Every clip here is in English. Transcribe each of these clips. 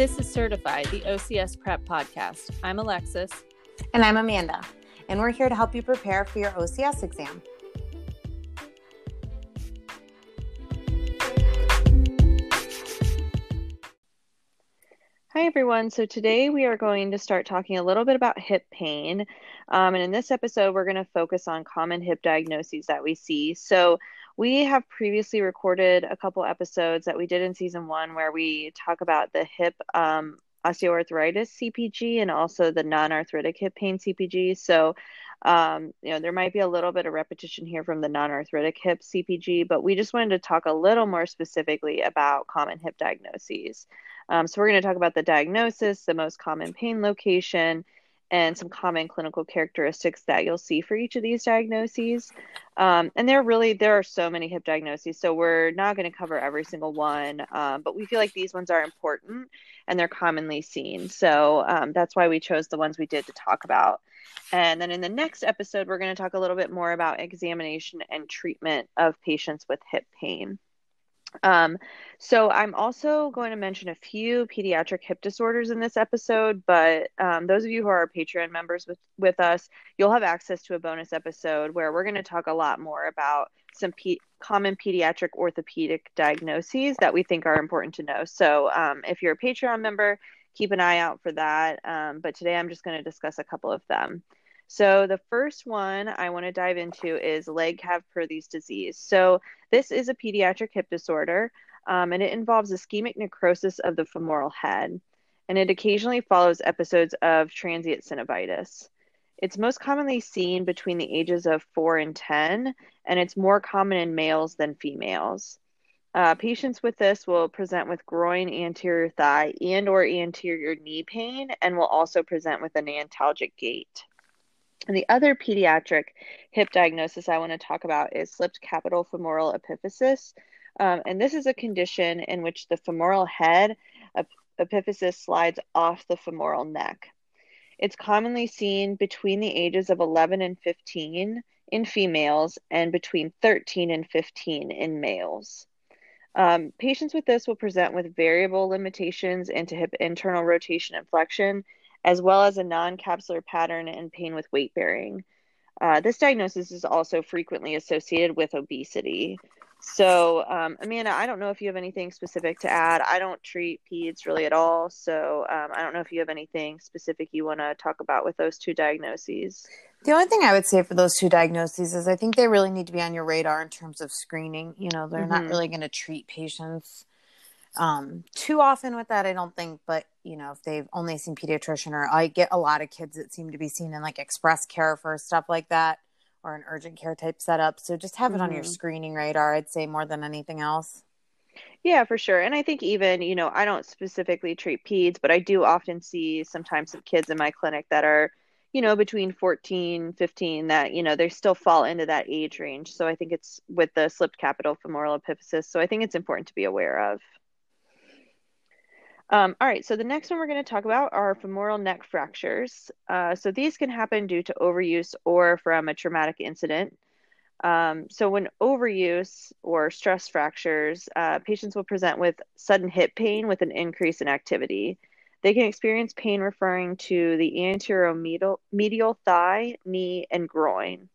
This is Certified, the OCS Prep Podcast. I'm Alexis. And I'm Amanda. And we're here to help you prepare for your OCS exam. Everyone. So today we are going to start talking a little bit about hip pain. Um, and in this episode, we're going to focus on common hip diagnoses that we see. So we have previously recorded a couple episodes that we did in season one where we talk about the hip um, osteoarthritis CPG and also the non arthritic hip pain CPG. So, um, you know, there might be a little bit of repetition here from the non arthritic hip CPG, but we just wanted to talk a little more specifically about common hip diagnoses. Um, so, we're going to talk about the diagnosis, the most common pain location, and some common clinical characteristics that you'll see for each of these diagnoses. Um, and there really there are so many hip diagnoses, so we're not going to cover every single one, um, but we feel like these ones are important and they're commonly seen. So um, that's why we chose the ones we did to talk about. And then in the next episode, we're going to talk a little bit more about examination and treatment of patients with hip pain. Um, so I'm also going to mention a few pediatric hip disorders in this episode, but um, those of you who are Patreon members with, with us, you'll have access to a bonus episode where we're going to talk a lot more about some pe- common pediatric orthopedic diagnoses that we think are important to know. So um, if you're a Patreon member, keep an eye out for that. Um, but today I'm just going to discuss a couple of them. So, the first one I want to dive into is Legg-Calvé-Perthes disease. So, this is a pediatric hip disorder, um, and it involves ischemic necrosis of the femoral head, and it occasionally follows episodes of transient synovitis. It's most commonly seen between the ages of 4 and 10, and it's more common in males than females. Uh, patients with this will present with groin, anterior thigh, and or anterior knee pain, and will also present with an antalgic gait. And the other pediatric hip diagnosis I want to talk about is slipped capital femoral epiphysis. Um, and this is a condition in which the femoral head epiphysis slides off the femoral neck. It's commonly seen between the ages of 11 and 15 in females and between 13 and 15 in males. Um, patients with this will present with variable limitations into hip internal rotation and flexion as well as a non capsular pattern and pain with weight bearing. Uh, this diagnosis is also frequently associated with obesity. So, um, Amanda, I don't know if you have anything specific to add. I don't treat peds really at all. So, um, I don't know if you have anything specific you want to talk about with those two diagnoses. The only thing I would say for those two diagnoses is I think they really need to be on your radar in terms of screening. You know, they're mm-hmm. not really going to treat patients um, too often with that, I don't think, but you know, if they've only seen pediatrician or I get a lot of kids that seem to be seen in like express care for stuff like that or an urgent care type setup. So just have it mm-hmm. on your mm-hmm. screening radar, I'd say more than anything else. Yeah, for sure. And I think even, you know, I don't specifically treat peds, but I do often see sometimes some kids in my clinic that are, you know, between 14, 15 that, you know, they still fall into that age range. So I think it's with the slipped capital femoral epiphysis. So I think it's important to be aware of. Um, all right, so the next one we're going to talk about are femoral neck fractures. Uh, so these can happen due to overuse or from a traumatic incident. Um, so when overuse or stress fractures, uh, patients will present with sudden hip pain with an increase in activity. They can experience pain referring to the anterior medial, medial thigh, knee, and groin.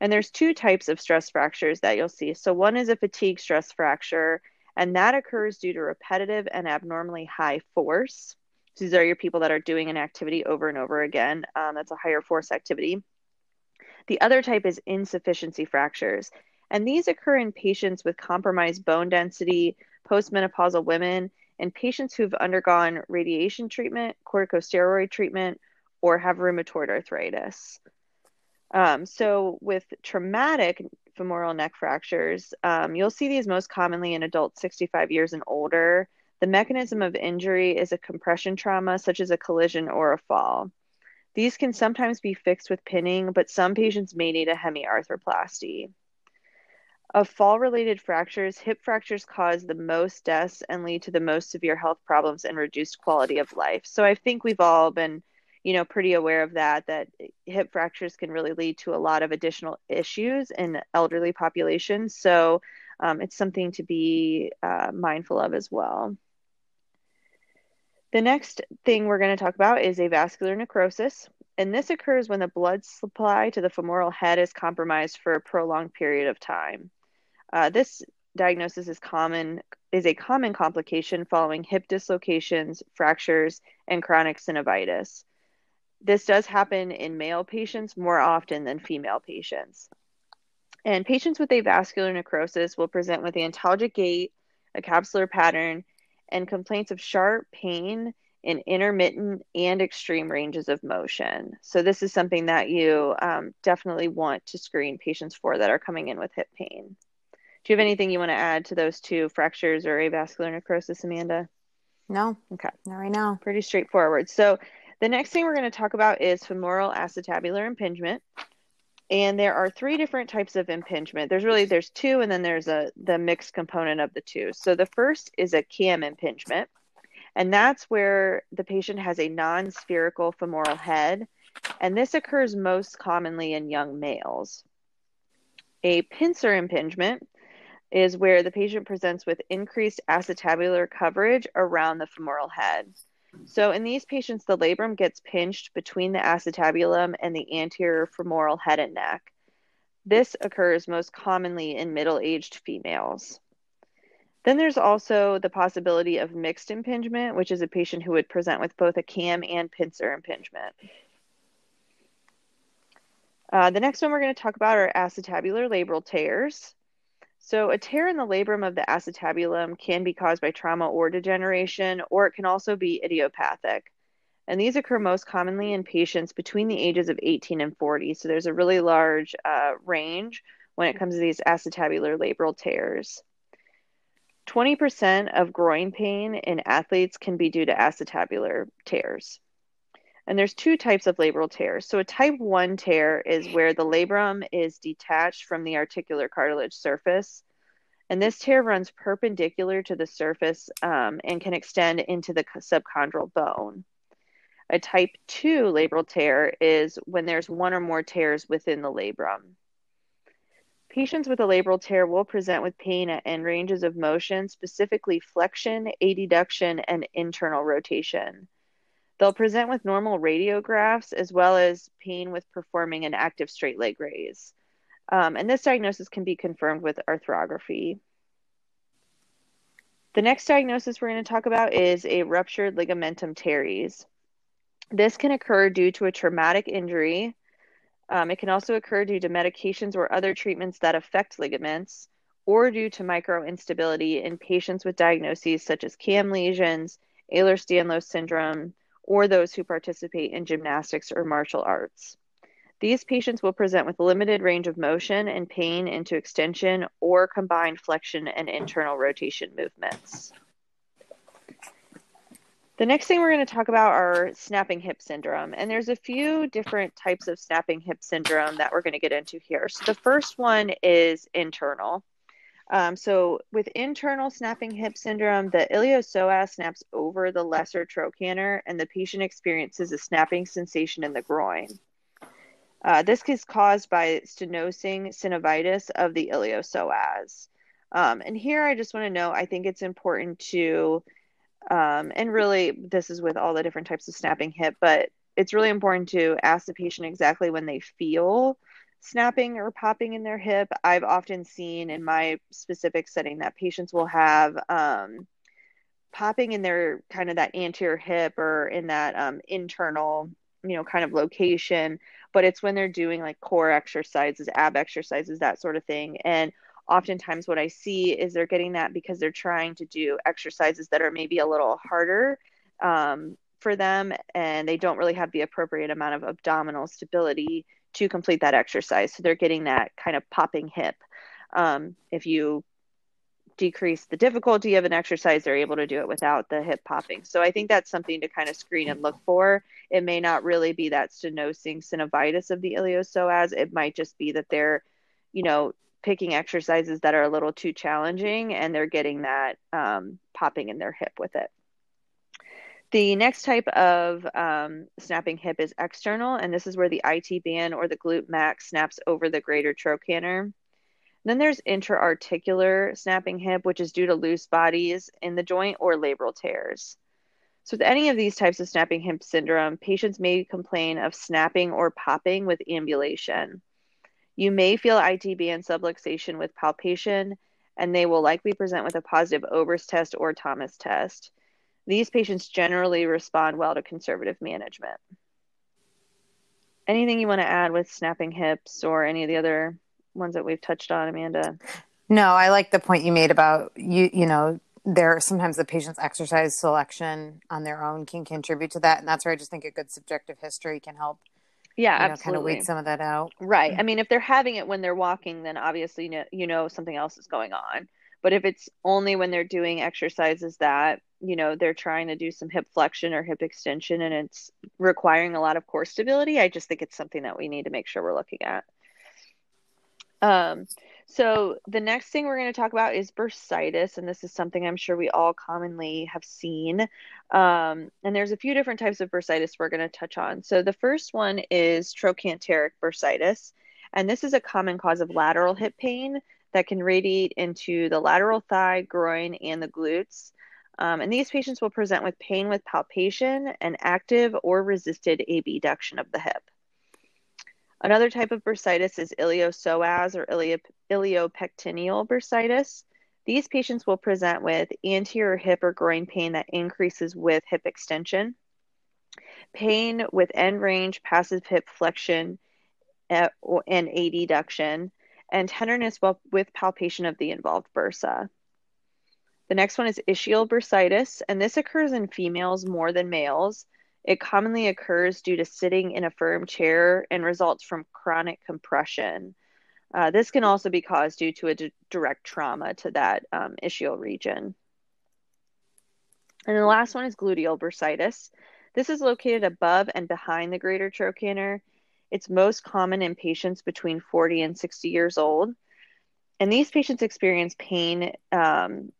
And there's two types of stress fractures that you'll see. So one is a fatigue stress fracture, and that occurs due to repetitive and abnormally high force. These are your people that are doing an activity over and over again. Um, that's a higher force activity. The other type is insufficiency fractures. And these occur in patients with compromised bone density, postmenopausal women, and patients who've undergone radiation treatment, corticosteroid treatment, or have rheumatoid arthritis. Um, so, with traumatic femoral neck fractures. Um, you'll see these most commonly in adults 65 years and older. The mechanism of injury is a compression trauma, such as a collision or a fall. These can sometimes be fixed with pinning, but some patients may need a hemiarthroplasty. Of fall related fractures, hip fractures cause the most deaths and lead to the most severe health problems and reduced quality of life. So I think we've all been you know pretty aware of that that hip fractures can really lead to a lot of additional issues in elderly populations so um, it's something to be uh, mindful of as well The next thing we're going to talk about is avascular necrosis. And this occurs when the blood supply to the femoral head is compromised for a prolonged period of time. Uh, this diagnosis is common is a common complication following hip dislocations, fractures, and chronic synovitis. This does happen in male patients more often than female patients. And patients with avascular necrosis will present with the antalgic gait, a capsular pattern, and complaints of sharp pain in intermittent and extreme ranges of motion. So, this is something that you um, definitely want to screen patients for that are coming in with hip pain. Do you have anything you want to add to those two fractures or avascular necrosis, Amanda? No. Okay. Not right now. Pretty straightforward. So, the next thing we're going to talk about is femoral acetabular impingement. And there are three different types of impingement. There's really there's two and then there's a the mixed component of the two. So the first is a cam impingement. And that's where the patient has a non-spherical femoral head and this occurs most commonly in young males. A pincer impingement is where the patient presents with increased acetabular coverage around the femoral head. So in these patients, the labrum gets pinched between the acetabulum and the anterior femoral head and neck. This occurs most commonly in middle aged females. Then there's also the possibility of mixed impingement, which is a patient who would present with both a cam and pincer impingement. Uh, the next one we're going to talk about are acetabular labral tears. So, a tear in the labrum of the acetabulum can be caused by trauma or degeneration, or it can also be idiopathic. And these occur most commonly in patients between the ages of 18 and 40. So, there's a really large uh, range when it comes to these acetabular labral tears. 20% of groin pain in athletes can be due to acetabular tears. And there's two types of labral tears. So a type 1 tear is where the labrum is detached from the articular cartilage surface. And this tear runs perpendicular to the surface um, and can extend into the subchondral bone. A type 2 labral tear is when there's one or more tears within the labrum. Patients with a labral tear will present with pain at end ranges of motion, specifically flexion, adduction, and internal rotation. They'll present with normal radiographs as well as pain with performing an active straight leg raise. Um, and this diagnosis can be confirmed with arthrography. The next diagnosis we're going to talk about is a ruptured ligamentum teres. This can occur due to a traumatic injury. Um, it can also occur due to medications or other treatments that affect ligaments, or due to microinstability in patients with diagnoses such as CAM lesions, Ehlers Danlos syndrome, or those who participate in gymnastics or martial arts. These patients will present with limited range of motion and pain into extension or combined flexion and internal rotation movements. The next thing we're going to talk about are snapping hip syndrome. And there's a few different types of snapping hip syndrome that we're going to get into here. So the first one is internal. Um, so with internal snapping hip syndrome, the iliopsoas snaps over the lesser trochanter and the patient experiences a snapping sensation in the groin. Uh, this is caused by stenosing synovitis of the iliopsoas. Um, and here I just want to know, I think it's important to, um, and really this is with all the different types of snapping hip, but it's really important to ask the patient exactly when they feel snapping or popping in their hip, I've often seen in my specific setting that patients will have um, popping in their kind of that anterior hip or in that um, internal, you know, kind of location. But it's when they're doing like core exercises, ab exercises, that sort of thing. And oftentimes what I see is they're getting that because they're trying to do exercises that are maybe a little harder um, for them and they don't really have the appropriate amount of abdominal stability to complete that exercise. So they're getting that kind of popping hip. Um, if you decrease the difficulty of an exercise, they're able to do it without the hip popping. So I think that's something to kind of screen and look for. It may not really be that stenosing synovitis of the iliopsoas. It might just be that they're, you know, picking exercises that are a little too challenging and they're getting that um, popping in their hip with it. The next type of um, snapping hip is external, and this is where the IT band or the glute max snaps over the greater trochanter. Then there's intra-articular snapping hip, which is due to loose bodies in the joint or labral tears. So, with any of these types of snapping hip syndrome, patients may complain of snapping or popping with ambulation. You may feel IT band subluxation with palpation, and they will likely present with a positive Ober's test or Thomas test. These patients generally respond well to conservative management. Anything you want to add with snapping hips or any of the other ones that we've touched on, Amanda? No, I like the point you made about you. You know, there are sometimes the patient's exercise selection on their own can contribute to that, and that's where I just think a good subjective history can help. Yeah, you know, absolutely. kind of weed some of that out. Right. I mean, if they're having it when they're walking, then obviously you know, you know something else is going on. But if it's only when they're doing exercises that you know they're trying to do some hip flexion or hip extension and it's requiring a lot of core stability, I just think it's something that we need to make sure we're looking at. Um, so the next thing we're going to talk about is bursitis, and this is something I'm sure we all commonly have seen. Um, and there's a few different types of bursitis we're going to touch on. So the first one is trochanteric bursitis, and this is a common cause of lateral hip pain that can radiate into the lateral thigh, groin, and the glutes. Um, and these patients will present with pain with palpation and active or resisted abduction of the hip. Another type of bursitis is iliopsoas or iliopectineal bursitis. These patients will present with anterior hip or groin pain that increases with hip extension, pain with end range passive hip flexion uh, and adduction, and tenderness with palpation of the involved bursa. The next one is ischial bursitis, and this occurs in females more than males. It commonly occurs due to sitting in a firm chair and results from chronic compression. Uh, this can also be caused due to a d- direct trauma to that um, ischial region. And the last one is gluteal bursitis. This is located above and behind the greater trochanter. It's most common in patients between 40 and 60 years old. And these patients experience pain um,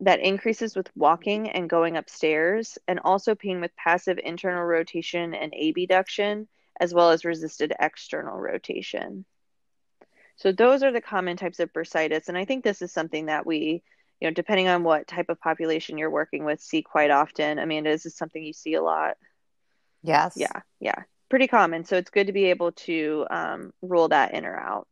that increases with walking and going upstairs, and also pain with passive internal rotation and abduction, as well as resisted external rotation. So those are the common types of bursitis, and I think this is something that we, you know, depending on what type of population you're working with, see quite often. Amanda, is this is something you see a lot. Yes. Yeah, yeah, pretty common. So it's good to be able to um, rule that in or out.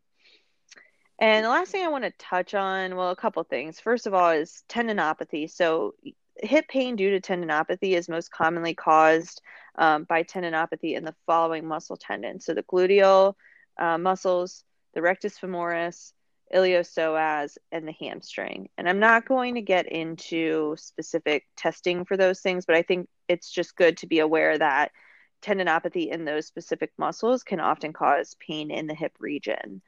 And the last thing I want to touch on, well, a couple things. First of all, is tendinopathy. So, hip pain due to tendinopathy is most commonly caused um, by tendinopathy in the following muscle tendons. So, the gluteal uh, muscles, the rectus femoris, iliopsoas, and the hamstring. And I'm not going to get into specific testing for those things, but I think it's just good to be aware that tendinopathy in those specific muscles can often cause pain in the hip region.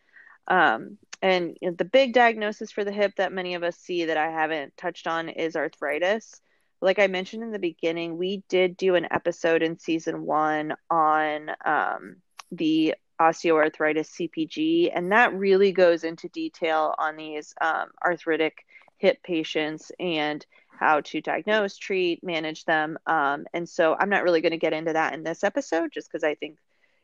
Um, and the big diagnosis for the hip that many of us see that I haven't touched on is arthritis. Like I mentioned in the beginning, we did do an episode in season one on um, the osteoarthritis CPG, and that really goes into detail on these um, arthritic hip patients and how to diagnose, treat, manage them. Um, and so I'm not really going to get into that in this episode just because I think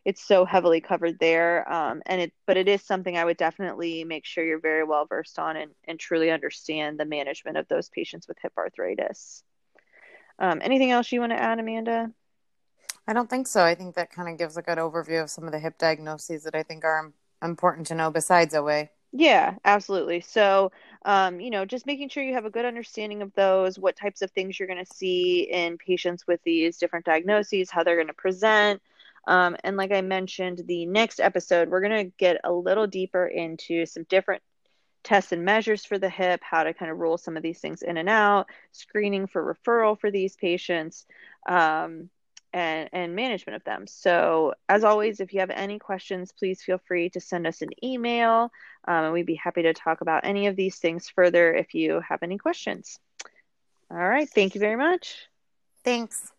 it's so heavily covered there. Um, and it, but it is something I would definitely make sure you're very well versed on and, and truly understand the management of those patients with hip arthritis. Um, anything else you want to add, Amanda? I don't think so. I think that kind of gives a good overview of some of the hip diagnoses that I think are important to know besides OA. Yeah, absolutely. So, um, you know, just making sure you have a good understanding of those, what types of things you're going to see in patients with these different diagnoses, how they're going to present, um, and like I mentioned, the next episode, we're going to get a little deeper into some different tests and measures for the hip, how to kind of rule some of these things in and out, screening for referral for these patients, um, and, and management of them. So, as always, if you have any questions, please feel free to send us an email, um, and we'd be happy to talk about any of these things further if you have any questions. All right. Thank you very much. Thanks.